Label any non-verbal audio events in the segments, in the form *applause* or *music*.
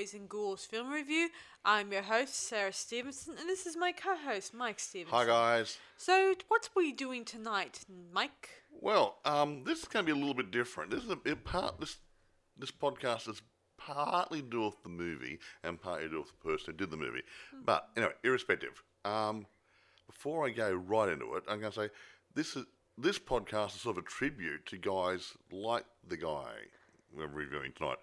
Boys and Ghouls Film Review. I'm your host, Sarah Stevenson, and this is my co host, Mike Stevenson. Hi guys. So, what are we doing tonight, Mike? Well, um, this is going to be a little bit different. This is a part. This this podcast is partly to do with the movie and partly to do with the person who did the movie. But anyway, irrespective. Um, before I go right into it, I'm going to say this is this podcast is sort of a tribute to guys like the guy we're reviewing tonight.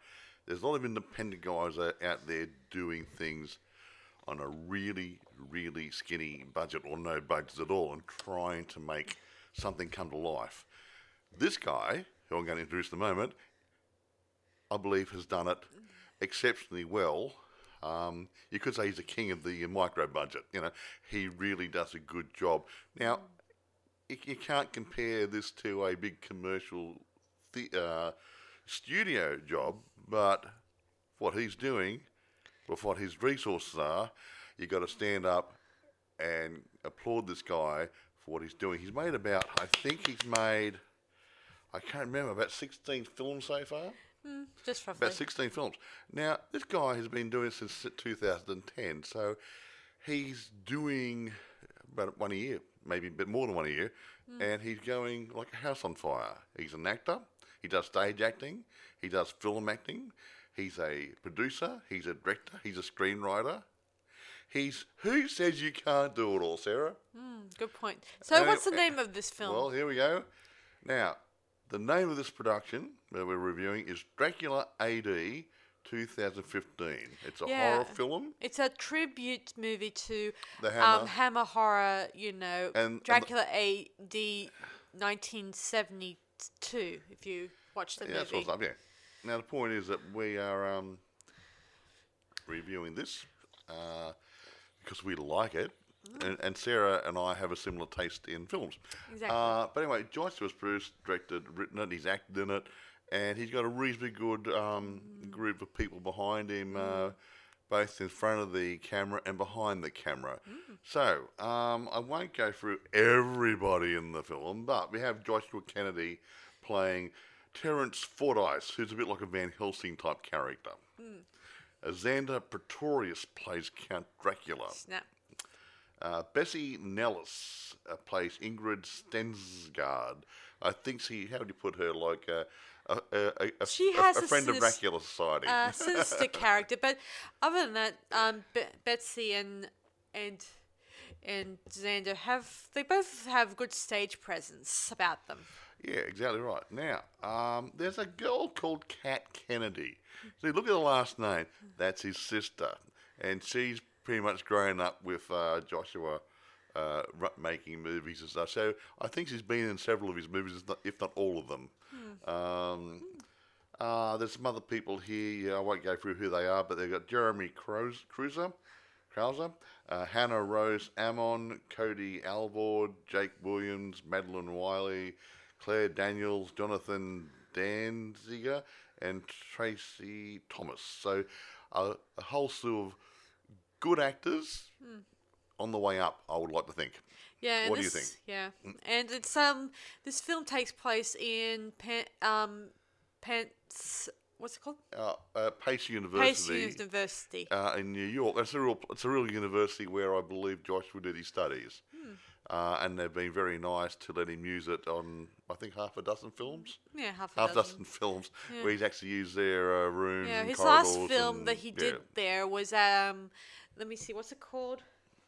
There's a lot of independent guys out there doing things on a really, really skinny budget or no budgets at all and trying to make something come to life. This guy, who I'm going to introduce in a moment, I believe has done it exceptionally well. Um, you could say he's a king of the micro budget. You know, he really does a good job. Now, you can't compare this to a big commercial the, uh, studio job, but what he's doing with what his resources are, you've got to stand up and applaud this guy for what he's doing. He's made about, I think he's made, I can't remember, about 16 films so far. Mm, just roughly. About 16 films. Now, this guy has been doing it since 2010, so he's doing about one a year, maybe a bit more than one a year, mm. and he's going like a house on fire. He's an actor, he does stage acting, he does film acting, he's a producer, he's a director, he's a screenwriter. He's who says you can't do it all, Sarah? Good point. So, what's the uh, name of this film? Well, here we go. Now, the name of this production that we're reviewing is Dracula AD 2015. It's a Yeah. horror film. it's a tribute movie to The Hammer. Um, Hammer horror, you know, And- and the- Dracula AD 1972, if you watch the Yeah, that's movie. what's up, yeah. Now, the point is that we are um, reviewing this uh, because we like it. And, and Sarah and I have a similar taste in films. Exactly. Uh, but anyway, Joshua's produced, directed, written it, he's acted in it, and he's got a reasonably good um, group of people behind him, uh, both in front of the camera and behind the camera. So, um, I won't go through everybody in the film, but we have Joshua Kennedy playing Terence Fordyce, who's a bit like a Van Helsing type character. Uh, Xander Pretorius plays Count Dracula. Snap. Uh, Bessie Nellis uh, plays Ingrid Stensgaard. I think she, how would you put her, like a, a, a, a, She a- has a a friend of sis- Dracula Society. uh, *laughs* sinister character. But other than that, um, Be- Betsy and and and Xander have they both have good stage presence about them. yeah, exactly right. Now, um, there's a girl called Kat Kennedy. See, look at the last name. That's his sister. And she's pretty much grown up with uh, Joshua. Uh, making movies and stuff, so I think she's been in several of his movies, if not- all of them. Um, Uh, there's some other people here. I won't go through who they are, but they've got Jeremy Cruiser, Krauser, uh, Hannah Rose Ammon, Cody Alvord, Jake Williams, Madeline Wiley, Claire Daniels, Jonathan Danziger, and Tracy Thomas. So uh, a whole slew of good actors on the way up, I would like to think. Yeah. What do you think? Yeah. And it's um this film takes place in Pan, um Pants what's it called? Uh, uh, Pace University. Pace University. Uh, in New York. It's a real, it's a real university where I believe Joshua did his studies, uh, and they've been very nice to let him use it on I think half a dozen films, yeah, half a half dozen. dozen films where he's actually used their uh, rooms. Yeah, his last film and- that he yeah. did there was um, let me see, what's it called?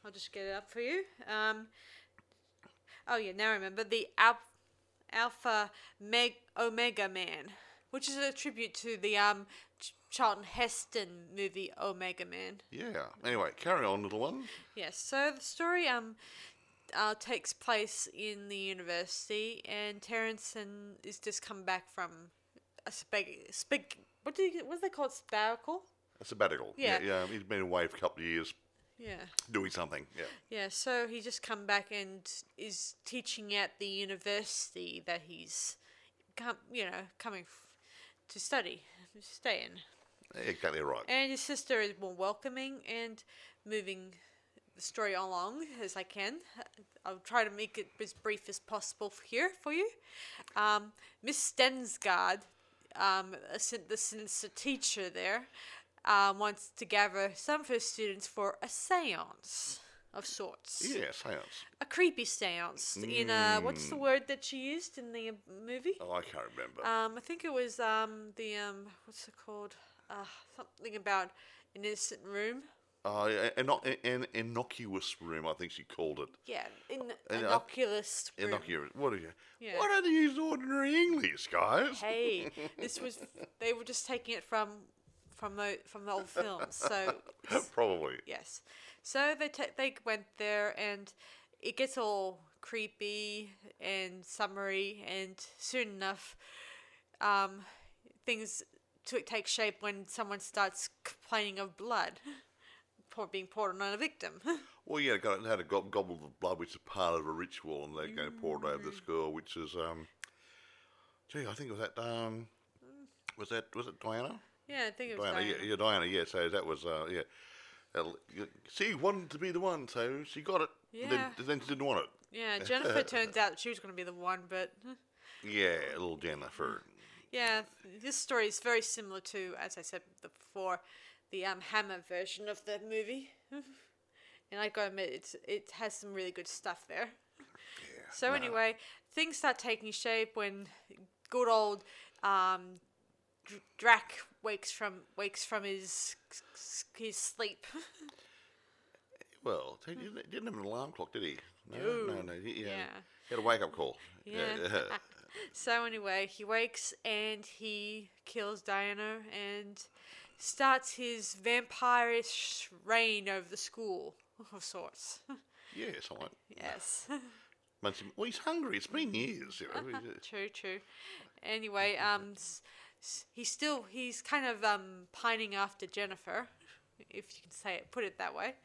I'll just get it up for you. Um, oh yeah, now I remember the Al- Alpha Meg Omega Man, which is a tribute to the um Ch- Charlton Heston movie Omega Man. Yeah. Anyway, carry on, little one. Yes. So the story um uh, takes place in the university, and Terrence and is just come back from a spag spag. What do you what do they call it? Sabbatical. A sabbatical. Yeah. yeah. He's been away for a couple of years Yeah. doing something. Yeah. Yeah, so he just come back and is teaching at the university that he's, come, you know, coming f- to study, to stay in. Exactly right. And his sister is more welcoming and moving the story along as I can. I'll try to make it as brief as possible here for you. Um, Miss Stensgaard, um, the sinister teacher there, um, wants to gather some of her students for a seance of sorts. Yeah, seance. A creepy seance. In a, what's the word that she used in the uh, movie? Oh, I can't remember. Um, I think it was um the um what's it called? Uh, something about an innocent room. Oh, yeah, inno- an innocuous room, I think she called it. Yeah, in uh, innocuous room. Innocuous. What are you? Yeah. Why don't you use ordinary English, guys? Hey, *laughs* this was they were just taking it from from the from the old films. So *laughs* Probably. yes, so they they went there and it gets all creepy and summery and soon enough, um, things to take shape when someone starts complaining of blood. *laughs* Being poured on a victim. *laughs* Well, yeah, got had a gob- gobble of blood, which is part of a ritual, and they're going to pour it over the school, which is, um, gee, I think it was that, um, was that was it Diana? Yeah, I think it was Diana, Diana. yeah, yeah, Diana, yeah. So that was, uh, yeah. She wanted to be the one, so she got it. Yeah. Then, then she didn't want it. Yeah, *laughs* Jennifer turns out she was going to be the one, but Yeah, little Jennifer. yeah, this story is very similar to, as I said before, the um, Hammer version of the movie. *laughs* and I gotta admit, it's it has some really good stuff there. Yeah, So no. anyway, things start taking shape when good old um, Drac wakes from wakes from his his sleep. *laughs* Well, he didn't, didn't have an alarm clock, did he? No, No. no, no. He, yeah. He had a wake up call. Yeah. *laughs* So anyway, he wakes and he kills Diana and starts his vampirish reign over the school of sorts. yeah, *laughs* somewhat. yes. Months- Well, he's hungry. It's been years. You know. True, true. Anyway, um, he's still he's kind of um pining after Jennifer, if you can say it, put it that way.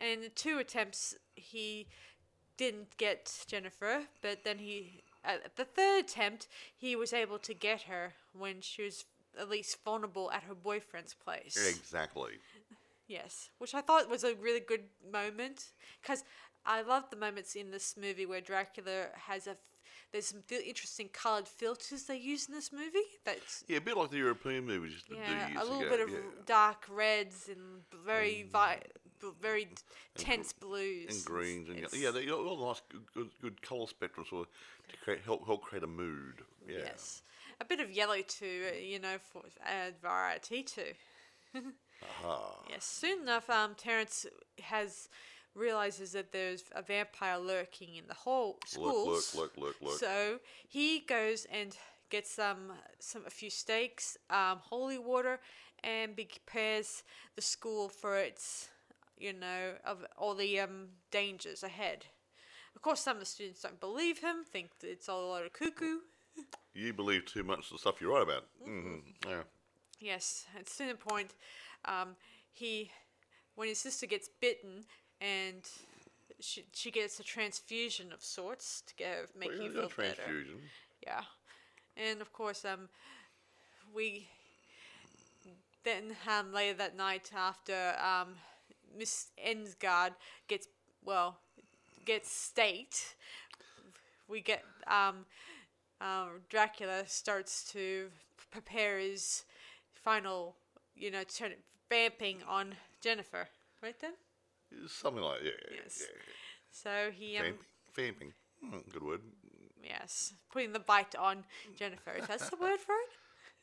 And the two attempts he didn't get Jennifer, but then he at the third attempt he was able to get her when she was at least vulnerable at her boyfriend's place. exactly. Yes, which I thought was a really good moment because I love the moments in this movie where Dracula has a. There's some fil- interesting coloured filters they use in this movie. That's Yeah, a bit like the European movies yeah, a little ago. bit of yeah. dark reds and very vi- b- very tense blues and greens and It's- yeah, they all all nice, good, good, good colour spectrum sort of to create, help help create a mood. Yeah. yes, a bit of yellow too. uh, You know, for add variety too. *laughs* Aha. Yes, soon enough, um, Terence has realizes that there's a vampire lurking in the whole Look, look, look, look, look. So he goes and gets some some a few steaks, um, holy water, and prepares the school for its, you know, of all the um, dangers ahead. Of course, some of the students don't believe him, think that it's all a lot of cuckoo. you believe too much of the stuff you write about. hmm Yeah. Yes, at certain point, um, he, when his sister gets bitten and she, she gets a transfusion of sorts to go make Well, you feel better. transfusion. Yeah, and of course, um, we then um, later that night after um, Miss Stensgaard gets well gets staked, we get um, um, Dracula starts to prepare his final, you know, turn vamping on Jennifer. Right then. Something like yeah. Yes. yeah. So he um, Vamping. Vamping. Hmm, good word. yes putting the bite on Jennifer. Is that the word for it?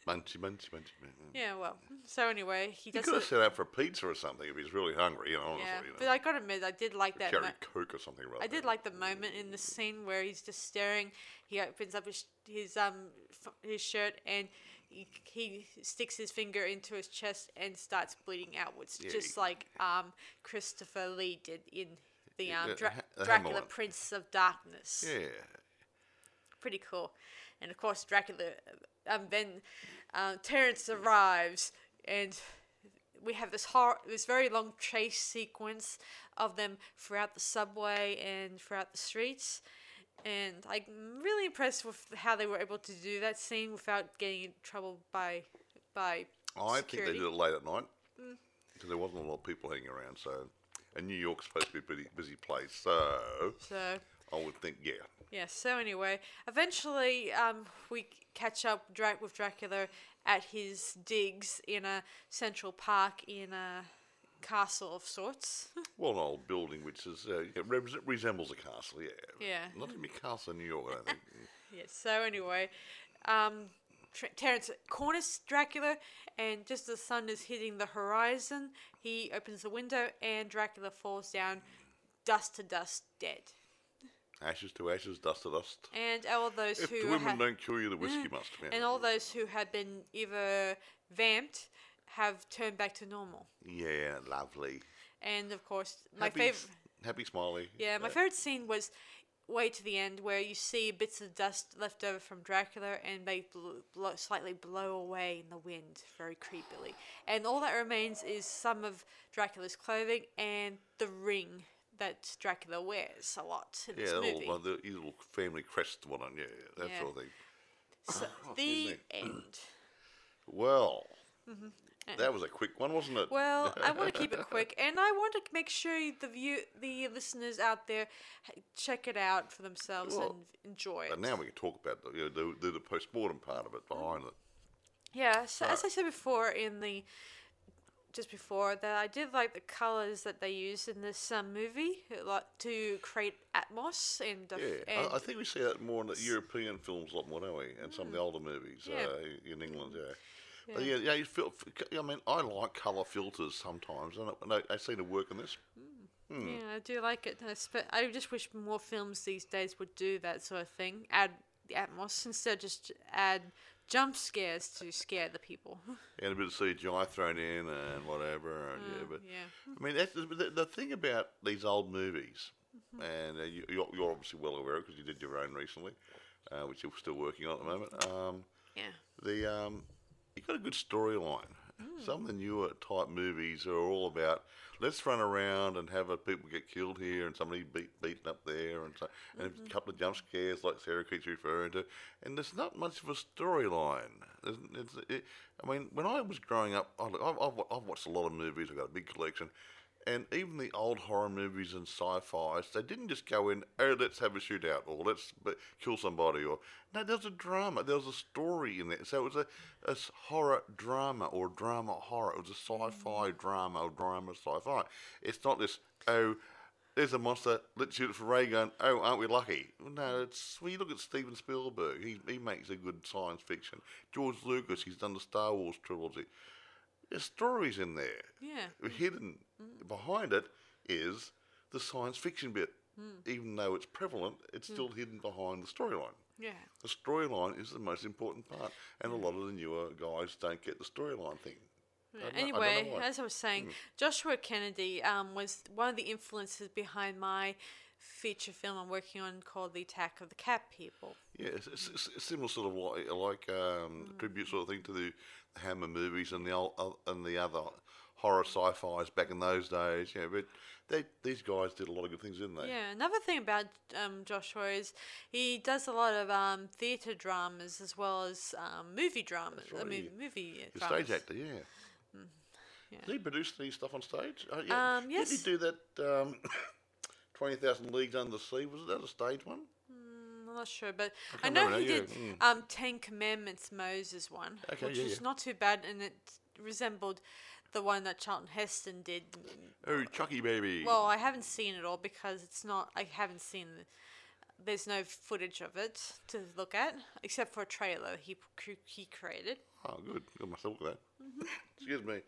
Munchy, munchy, munchy. munchy. Yeah, well. So anyway, he does could have set out for pizza or something if he's really hungry, you know, honestly. Yeah, you know. but I gotta admit, I did like that. Cherry Mo- Coke or something rather. I did like the moment in the scene where he's just staring. He opens up his his um his shirt and he, sticks his finger into his chest and starts bleeding outwards, Yeah, just like um Christopher Lee did in the um the Dra- the Dracula. Prince of Darkness. Yeah. pretty cool. And of course, Dracula. Um, then uh, Terence arrives, and we have this hor- this very long chase sequence of them throughout the subway and throughout the streets. And I'm really impressed with how they were able to do that scene without getting in trouble by by I think they did it late at night Mm. because there wasn't a lot of people hanging around. So, and New York's supposed to be a pretty busy place. So, So I would think, yeah. Yeah. So anyway, eventually, um, we catch up Drac with Dracula at his digs in a central park in a castle of sorts. *laughs* Well, an old building which is uh, res- resembles a castle, yeah. Yeah. Not even a castle in New York, I think. *laughs* Yes. So anyway, um, Tr- Terrence corners Dracula, and just as the sun is hitting the horizon, he opens the window, and Dracula falls down, dust to dust, dead. ashes to ashes, dust to dust. And all those If who the women ha- don't kill you, the whiskey must. And all those who had been either vamped have turned back to normal. yeah, lovely. And of course, my happy, favorite. happy smiley. Yeah, my favorite scene was way to the end where you see bits of dust left over from Dracula and they bl- slightly blow away in the wind very creepily. And all that remains is some of Dracula's clothing and the ring that Dracula wears a lot in Yeah, this the movie. one, the little family crest one on, yeah, that Yeah. sort of thing. So, *coughs* Oh, the end. Well, mm-hmm. That was a quick one, wasn't it? Mm-hmm. Well, I *laughs* want to keep it quick, and I want to make sure the view, the listeners out there, check it out for themselves Well, and enjoy it. and now we can talk about the, you know, the, the, post-mortem part of it behind it. Yeah, so as I said before in the just before that I did like the colors that they used in this um, movie like to create atmos and, uh, Yeah, and I, I think we see that more in the European films a lot more, don't we? And some of the older movies Mm. Yeah. uh, in England, yeah. But yeah, yeah, you feel, I mean, I like colour filters sometimes, and they, they seem to work in this. Hmm. yeah I do like it. I, spe- I just wish more films these days would do that sort of thing. Add the atmos instead of just add jump scares to scare the people. *laughs* And a bit of CGI thrown in and whatever. And, yeah, but yeah. I mean, that's the, the, thing about these old movies, and uh, you, you're, you're obviously well aware because you did your own recently, uh, which you're still working on at the moment. Um, Yeah. the um, you got a good storyline. Some of the newer type movies are all about let's run around and have a people get killed here and somebody beat beaten up there and so, and a mm-hmm. couple of jump scares like Sarah keeps referring to, and there's not much of a storyline. It, I mean, when I was growing up, I've, I've, I've watched a lot of movies. I've got a big collection. And even the old horror movies and sci-fi's, they didn't just go in, oh, let's have a shootout or let's kill somebody or no, there was a drama, there was a story in there. So it was a, a horror drama or drama horror. It was a sci-fi mm. drama or drama sci-fi. It's not this, oh, there's a monster, let's shoot it for ray gun. Oh, aren't we lucky? No, it's. You look at Steven Spielberg. He he makes a good science fiction. George Lucas. He's done the Star Wars trilogy. There's stories in there Yeah. hidden mm. behind it is the science fiction bit. Mm. Even though it's prevalent, it's mm. still hidden behind the storyline. Yeah. The storyline is the most important part, and a lot of the newer guys don't get the storyline thing. Yeah, don't know- I Anyway. As I was saying, Joshua Kennedy um, was one of the influences behind my feature film I'm working on called The Attack of the Cat People. Yeah, it's, it's, it's a similar sort of like, like um, tribute sort of thing to the Hammer movies and the old, uh, and the other horror sci-fi's back in those days. Yeah, but they these guys did a lot of good things, didn't they? Yeah, another thing about um, Joshua is he does a lot of um, theatre dramas as well as um, movie dramas. I right, mean, he- movie He's a dramas. stage actor, yeah. yeah. Did he produce these stuff on stage? Uh, yeah. Um, yes. Did he do that um, 20,000 Leagues Under the Sea? Was that a stage one? Mm, I'm not sure, but I, can't know he now, did yeah, um, Ten Commandments Moses one, Okay, which yeah, was yeah. not too bad, and it resembled the one that Charlton Heston did. Oh, Chucky Baby. Well, I haven't seen it all because it's not. I haven't seen. The, there's no footage of it to look at except for a trailer he he created. oh, good. Got myself with that. Mm-hmm. *coughs* Excuse me.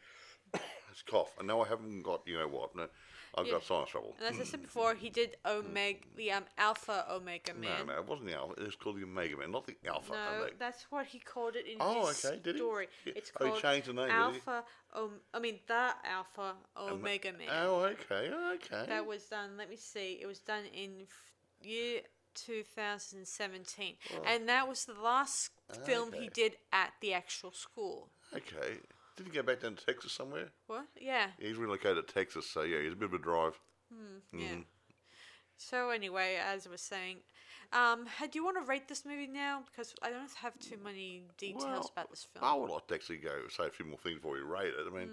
*coughs* it's cough. I know I haven't got, you know what, no, I've Yeah. got sinus trouble. And as I said before, he did Omega, the um, Alpha Omega No, Man. no, it wasn't the Alpha. It was called the Omega Man, not the Alpha. No, Omega. that's what he called it in Oh, his okay, did he? story. Yeah. It's Oh, he called changed the name. Alpha. Om- I mean, the Alpha Omega Man. Oh, okay, okay. That was done. Let me see. It was done in f- year 2017, and that was the last film he did at the actual school. okay. Did he go back down to Texas somewhere? What? Yeah. Yeah, he's relocated to Texas, so yeah, he's a bit of a drive. Yeah. Mm-hmm. So anyway, as I was saying, um, do you want to rate this movie now? Because I don't have too many details Well, about this film. I would like to actually go say a few more things before we rate it. I mean,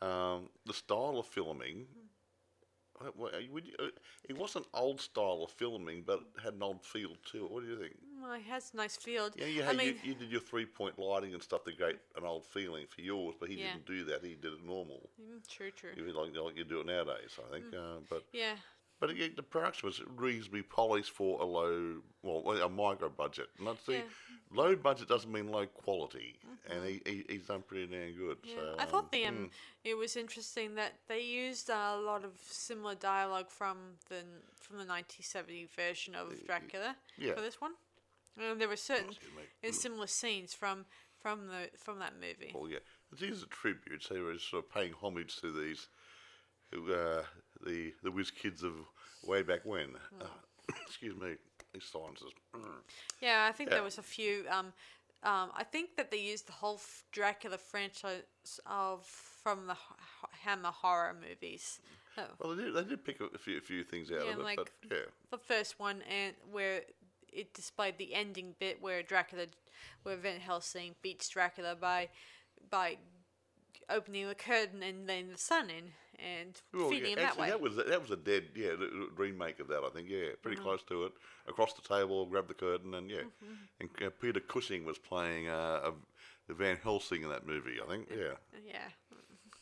Hmm. um, the style of filming, uh, well, uh, would you, uh, it wasn't old style of filming, but it had an old feel to it. What do you think? Well, it has a nice field. Yeah, you, I had, mean, you, you did your three point lighting and stuff to create an old feeling for yours, but he Yeah. didn't do that. He did it normal, mm, true, true. Was like, like you do it nowadays. I think, uh, but Yeah, but again, the production was reasonably polished for a low, well, a micro budget. And I'd say Yeah. Low budget doesn't mean low quality, and he, he he's done pretty damn good. yeah. So I thought the um, um, it was interesting that they used a lot of similar dialogue from the from the 1970 version of Dracula yeah. for this one. And there were certain and similar scenes from from the from that movie. Oh yeah, these are tributes. They were sort of paying homage to these, uh, the the whiz kids of way back when. Hmm. Uh, *coughs* excuse me, these silences. Mm. Yeah, I think Yeah. there was a few. Um, um, I think that they used the whole f- Dracula franchise of from the Hammer horror movies. Oh, Well, they did, they did pick a few, a few things out Yeah, of it, like- but yeah. the first one, and where it displayed the ending bit where Dracula, where Van Helsing beats Dracula by by opening the curtain and letting the sun in and Well, feeding yeah, him that way. that was that was a dead yeah remake of that I think yeah pretty Mm-hmm. close to it across the table grab the curtain and yeah Mm-hmm. and uh, Peter Cushing was playing uh, a, Van Helsing in that movie I think yeah yeah,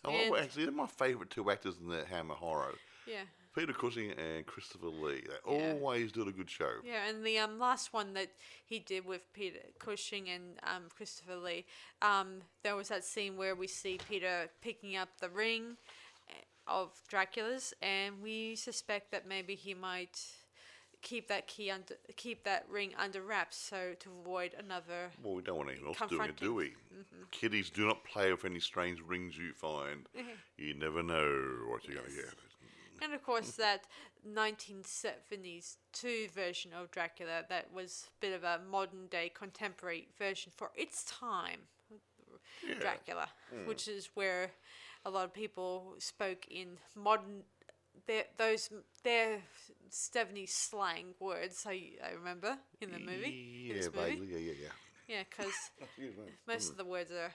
I And- love, actually they're my favourite two actors in the Hammer horror yeah. Peter Cushing and Christopher Lee they Yeah. always did a good show Yeah, and the um, last one that he did with Peter Cushing and um, Christopher Lee, um, there was that scene where we see Peter picking up the ring of Dracula's, and we suspect that maybe he might keep that key under, keep that ring under wraps, so to avoid another. well we don't want anyone else doing it do Confronting. Mm-hmm. we kiddies do not play with any strange rings you find *laughs* you never know what you're going to get And of course, that 1970s two version of Dracula that was a bit of a modern day contemporary version for its time. Dracula, which is where a lot of people spoke in modern their, those their 70s slang words. I, I remember in the movie. yeah this movie. yeah yeah yeah Yeah, because *laughs* most of the words are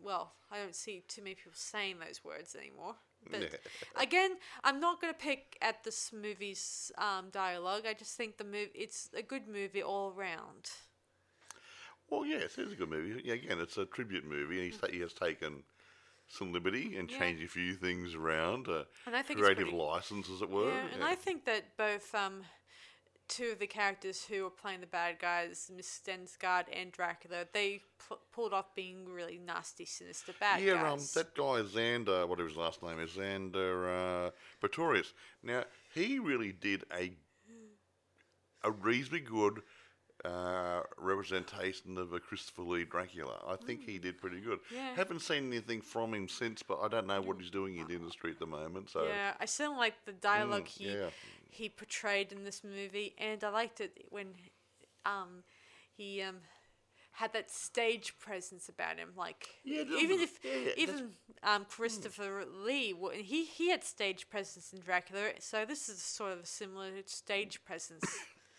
well, I don't see too many people saying those words anymore. But *laughs* again, I'm not gonna pick at this movie's um, dialogue. I just think the movie it's a good movie all around. Well, yes, it is a good movie. Yeah, again, it's a tribute movie, and he's ta- he has taken some liberty and Yeah. changed a few things around, uh, And I think it's creative pretty- license, as it were. Yeah, and I think that both um, two of the characters who are playing the bad guys, Miss Stensgaard and Dracula, they pulled off being really nasty, sinister bad yeah, um, guys. that guy Xander, whatever his last name is, Xander uh, Pretorius. Now he really did a a reasonably good uh, representation of a Christopher Lee Dracula. I think he did pretty good. Mm. Yeah. Haven't seen anything from him since, but I don't know what he's doing in the industry at the moment. So yeah, I still like the dialogue Mm, he yeah. he portrayed in this movie, and I liked it when um, he um, had that stage presence about him. Like Yeah, even if yeah, even um, Christopher Lee, he he had stage presence in Dracula, so this is sort of a similar stage presence.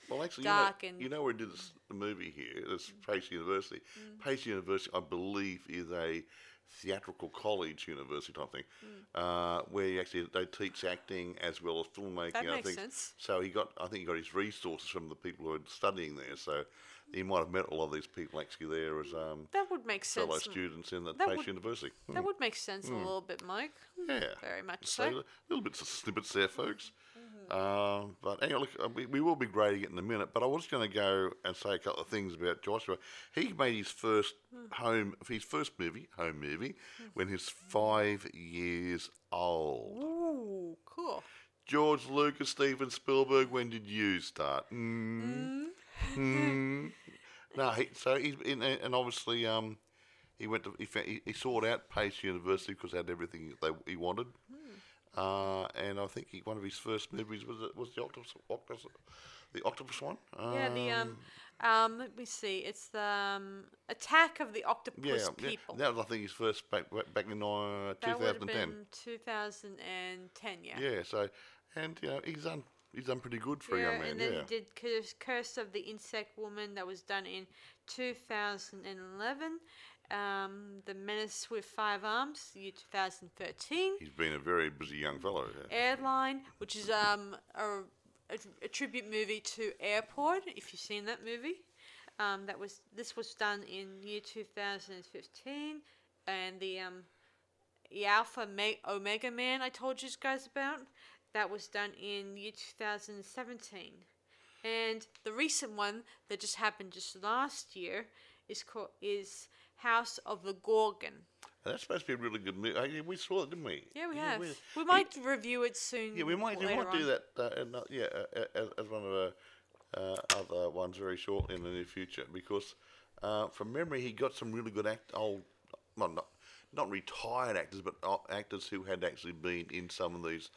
Well, actually, dark you know, and- you know where we did this the movie here. This Pace University. Mm. Pace University, I believe, is a theatrical college university type thing, Mm. uh, where you actually they teach acting as well as filmmaking. That makes sense. So he got, I think, he got his resources from the people who are studying there. So he might have met a lot of these people actually there as um, that would make sense. fellow students in that, that Pace would- University. Hmm. That would make sense a little bit, Mike. Yeah. Very much So so. little bits of snippets there, folks. Um, but anyway, look, uh, we, we will be grading it in a minute. But I was going to go and say a couple of things about Joshua. He made his first home, his first movie, home movie, when he's five years old. Ooh, cool. George Lucas, Steven Spielberg. When did you start? Mm. Mm. *laughs* No, he, so he's in, and obviously, um, he went to he, he, he sought out Pace University because they had everything they, he wanted. Uh, and I think he, one of his first movies was it was the octopus, octopus the octopus one. Yeah, the um, um, let me see. It's the um, Attack of the Octopus yeah, yeah, that was I think his first back back in uh, That would have 2010. been 2010, yeah. Yeah, so and you know he's done he's done pretty good for a young man. and then yeah. he did Curse, Curse of the Insect Woman that was done in 2011. Um, The Menace with Five Arms, year 2013. He's been a very busy young fellow. yeah. Airline, which is um, a, a, a tribute movie to Airport, if you've seen that movie. Um, that was This was done in year 2015. And the, um, the Alpha Me- Omega Man I told you guys about, that was done in year 2017. And the recent one that just happened just last year is called is House of the Gorgon. That's supposed to be a really good movie. Yeah, we saw it, didn't we? Yeah, we Yeah, have. we- We, might review it soon. Yeah, we might we might do that. Uh, and, uh, yeah, uh, as, as one of the uh, other ones very shortly in the near future because uh, from memory he got some really good act old, well not not retired actors but actors who had actually been in some of these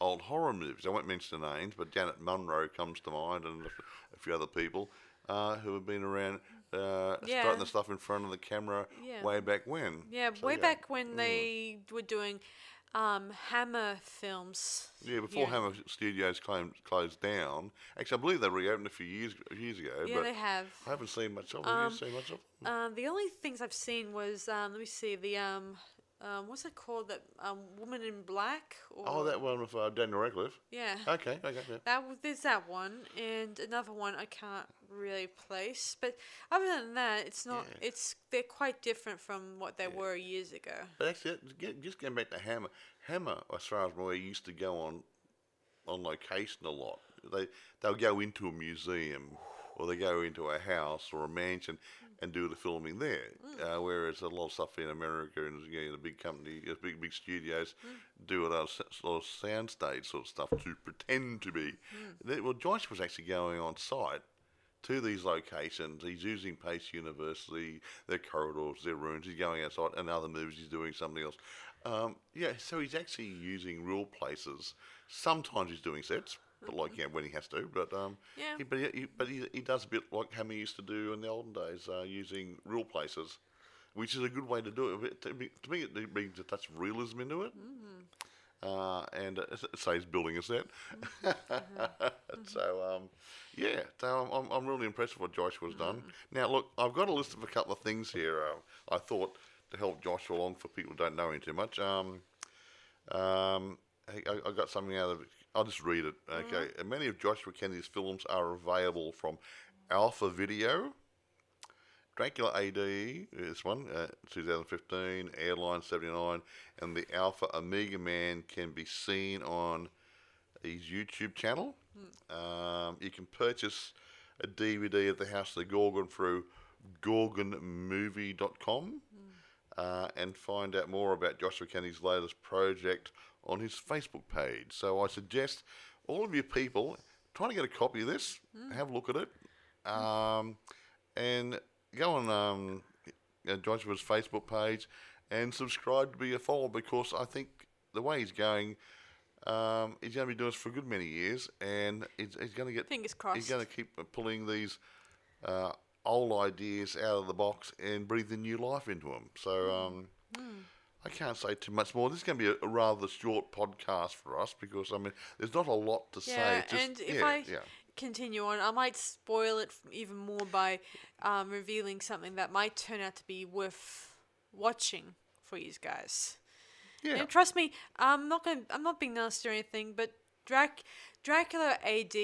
old horror movies. I won't mention the names, but Janet Munro comes to mind and a few other people uh, who have been around. Uh, Yeah. starting the stuff in front of the camera Yeah. way back when. Yeah, So, way back when they were doing um, Hammer films. Yeah, before Hammer Studios claimed, closed down. Actually, I believe they reopened a few years years ago. Yeah, but they have. I haven't seen much of them. Have you seen much of them? Um, the only things I've seen was um, let me see the um, what's it called that um, Woman in Black. Or, Oh, that one with uh, Daniel Radcliffe. Yeah. Okay, okay, yeah. That there's that one and another one I can't really place, but other than that, it's not. Yeah. It's they're quite different from what they were years ago. But actually, just going back to Hammer. Hammer, as far as I'm used to go on on location a lot. They they'll go into a museum or they go into a house or a mansion and do the filming there. Uh, whereas a lot of stuff in America and you know, the big company, uh, big big studios, do it on sort of soundstage sort of stuff to pretend to be. They- Well, Joshua's actually going on site to these locations. He's using Pace University, their corridors, their rooms. He's going outside, and other movies he's doing something else. Um, yeah, so he's actually using real places. Sometimes he's doing sets, but like yeah, when he has to. But um, Yeah. he, but he, but he, he does a bit like Hammer used to do in the olden days, uh, using real places, which is a good way to do it. To me, to me it brings a touch of realism into it. Uh, and uh, so he's building a set. *laughs* so, um, yeah, so I'm, I'm, really impressed with what Joshua's done. Now, look, I've got a list of a couple of things here uh, I thought to help Joshua along for people who don't know him too much. Um, um, I, I I got something out of it. I'll just read it. Okay. Many of Joshua Kennedy's films are available from Alpha Video. Dracula AD, this one, uh, 2015, Airline 79, and the Alpha Omega Man can be seen on his YouTube channel. Um, you can purchase a DVD of the House of the Gorgon through gorgonmovie.com uh, and find out more about Joshua Kennedy's latest project on his Facebook page. So I suggest all of you people trying to get a copy of this, have a look at it, um, and go on um, uh, Joshua's Facebook page and subscribe to be a follower because I think the way he's going, um, he's going to be doing this for a good many years, and he's, he's going to get Fingers crossed. He's going to keep pulling these uh, old ideas out of the box and breathing new life into them. So um, I can't say too much more. This is going to be a, a rather short podcast for us because I mean, there's not a lot to Yeah, say. Just, and if yeah, I yeah. continue on, I might spoil it even more by um, revealing something that might turn out to be worth watching for you guys. Yeah. And trust me, I'm not going. I'm not being nasty or anything, but Drac, Dracula AD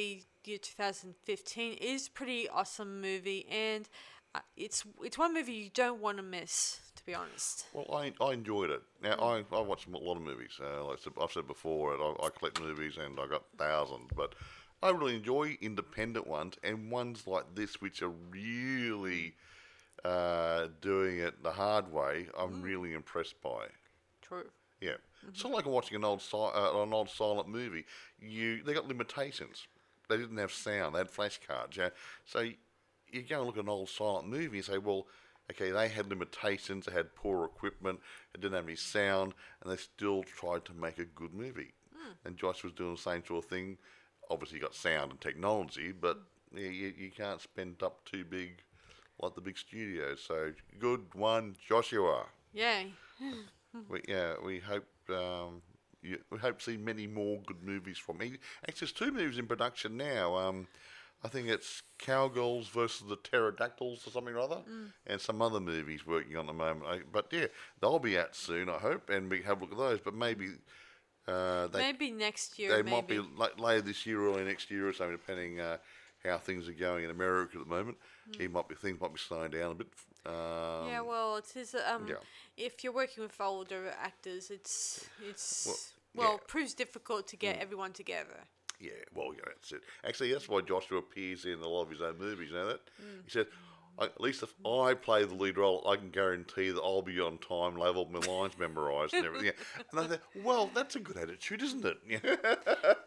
year 2015 is pretty awesome movie, and uh, it's it's one movie you don't want to miss. To be honest. Well, I, I enjoyed it. Now, I, I watch a lot of movies. Uh, like I said- I've said before, I, I collect movies and I got thousands, but I really enjoy independent ones and ones like this, which are really uh, doing it the hard way. I'm really impressed by. True. Yeah, it's not like watching an old si- uh, an old silent movie. You they got limitations. They didn't have sound. They had flashcards. Yeah, so you go and look at an old silent movie and say, well, okay, they had limitations. They had poor equipment. It didn't have any sound, and they still tried to make a good movie. And Josh was doing the same sort of thing. Obviously, you got sound and technology, but you, you, you can't spend up too big like the big studios. So good one, Joshua Yay. *laughs* we, yeah, we hope um, you, we hope to see many more good movies from me. Actually, there's two movies in production now. Um, I think it's Cowgirls versus the Pterodactyls or something or other, Mm. and some other movies working on at the moment. I, but yeah, they'll be out soon, I hope, and we have a look at those. But maybe uh, they maybe next year. they maybe. might be la- later this year, early next year, or something, depending uh, how things are going in America at the moment. He might be things might be slowing down a bit. Um, Mm. yeah, well, it is. Um, yeah. if you're working with older actors, it's it's Well, well, yeah. Mm. proves difficult to get everyone together. Yeah, well, yeah, that's it. Actually, that's why Joshua appears in a lot of his own movies. You know that? Mm. He said, "I- at least if I play the lead role, I can guarantee that I'll be on time, level, my lines memorised and everything. *laughs* And I thought, well, that's a good attitude, isn't it? *laughs*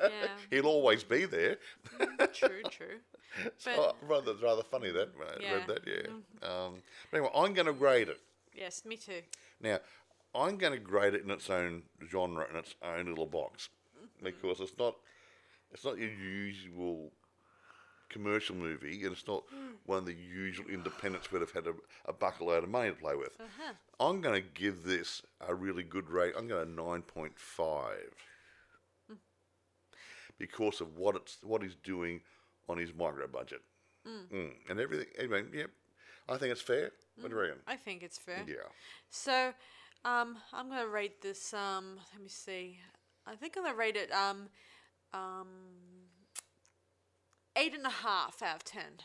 Yeah, He'll always be there. Mm, true, true. *laughs* But Oh, rather, rather funny that uh, when I Yeah. read that, yeah. Mm. Um, but anyway, I'm going to grade it. yes, me too. Now, I'm going to grade it in its own genre, in its own little box, mm-hmm. because it's not, it's not your usual commercial movie, and it's not one of the usual independents where they've had a, a bucket load of money to play with. I'm going to give this a really good rate. I'm going to nine point five because of what it's what he's doing on his micro budget mm. and everything. Anyway, yep, I think it's fair. What do you reckon? I think it's fair. Yeah. So, um, I'm gonna rate this. Um, let me see. I think I'm gonna rate it. Um, um, eight and a half out of ten.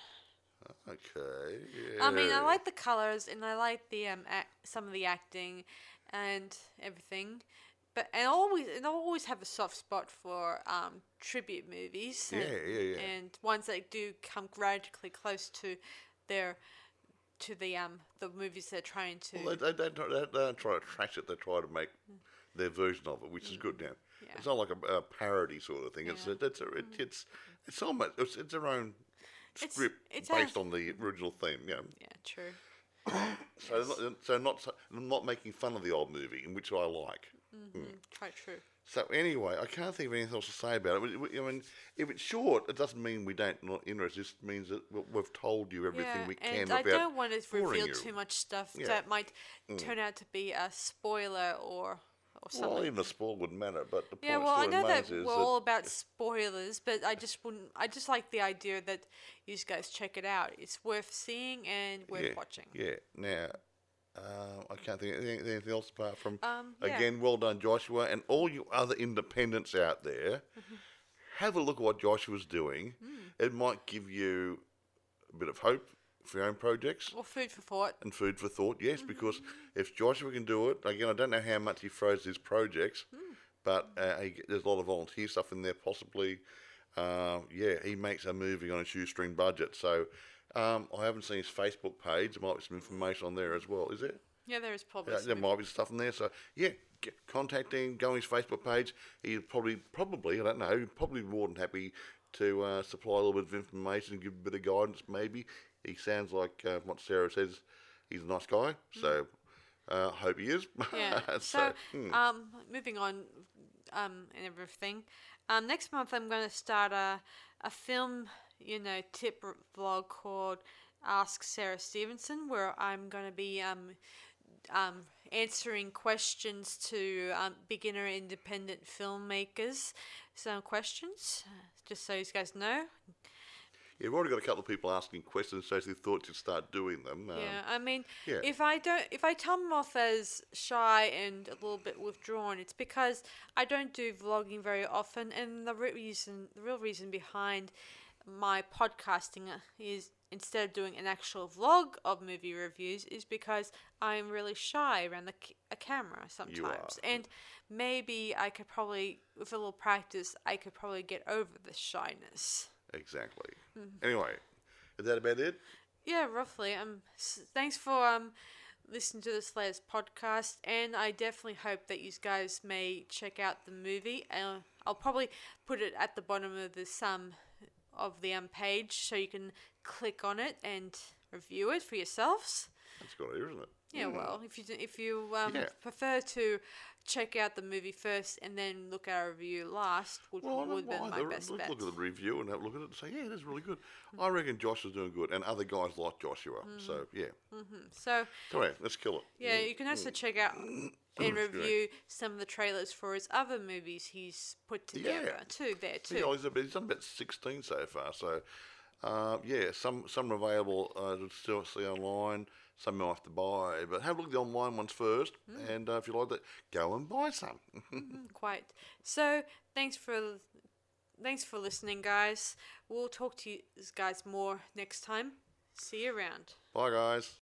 Okay. Yeah. I mean, I like the colors and I like the um ac- some of the acting and everything, but and I always and I always have a soft spot for um tribute movies. Yeah, and, yeah, yeah. And ones that do come radically close to their to the um the movies they're trying to. Well, they, they, they, don't, they don't try to trash it. They try to make their version of it, which is good. Now, Mm. Yeah. it's not like a, a parody sort of thing. It's Yeah. a, it's a, it, it's it's almost it's, it's their own It's- script it's based on the original theme. Yeah. yeah, true. So not, so not so- not making fun of the old movie, in which I like. Mm, quite true. So anyway, I can't think of anything else to say about it. I mean, if it's short, it doesn't mean we don't not interested. It just means that we- we've told you everything yeah, we can and I don't want to reveal you. too much stuff Yeah. Mm. that might turn out to be a spoiler or or something. Well, even a spoil wouldn't matter, but the Yeah, point well, I know that we're all about spoilers, but I just wouldn't. I just like the idea that you guys check it out. It's worth seeing and worth yeah, watching. Yeah. Now, uh, I can't think of anything, anything else apart from Um, yeah. again, well done, Joshua, and all you other independents out there. Mm-hmm. Have a look at what Joshua's doing. Mm. It might give you a bit of hope for your own projects. Or food for thought. and food for thought. Yes, because Mm-hmm. if Joshua can do it, again, I don't know how much he throws his projects, Hmm. but uh, he, there's a lot of volunteer stuff in there. Possibly, uh, yeah, he makes a movie on a shoestring budget. So um, I haven't seen his Facebook page. There might be some information on there as well. Is there? Yeah, there is probably. There might be stuff in there. So yeah, contact him. Go on his Facebook page. He'd probably, probably, I don't know, probably more than happy to uh, supply a little bit of information give a bit of guidance. Maybe he sounds like uh, what Sarah says. He's a nice guy. So uh, hope he is. *laughs* Yeah. so, so, hmm. um, moving on, um, and everything. Um, next month I'm going to start a a film, you know, tip vlog called Ask Sarah Stevenson, where I'm going to be um, um, answering questions to um, beginner independent filmmakers. Some questions, just so you guys know. You've already got a couple of people asking questions, so they thought you'd start doing them. Um, Yeah, I mean, yeah. if I don't, if I come off as shy and a little bit withdrawn, it's because I don't do vlogging very often, and the reason, the real reason behind my podcasting is instead of doing an actual vlog of movie reviews, is because I'm really shy around the c- a camera sometimes, and maybe I could probably, with a little practice, I could probably get over the shyness. Exactly. Mm-hmm. Anyway, is that about it? Yeah, roughly. Um, s- thanks for um listening to this latest podcast, and I definitely hope that you guys may check out the movie. Uh, I'll probably put it at the bottom of the um of the um page so you can click on it and review it for yourselves. That's good, isn't it? Yeah, well, if you if you um Yeah. prefer to check out the movie first and then look at our review last, would Well, would well, be my best look, bet. look at the review and have a look at it and say, yeah, it is really good. I reckon Josh is doing good, and other guys like Joshua. Mm-hmm. So yeah. So So anyway, let's kill it. Yeah, you can also check out *clears throat* and review some of the trailers for his other movies he's put together too. There too. Yeah, he's, about- he's done about 16 so far, so Uh, yeah, some some are available uh, to still see online. Some you have to buy, but have a look at the online ones first, and uh, if you like that, go and buy some. *laughs* Quite. So thanks for thanks for listening, guys. We'll talk to you guys more next time. See you around. Bye, guys.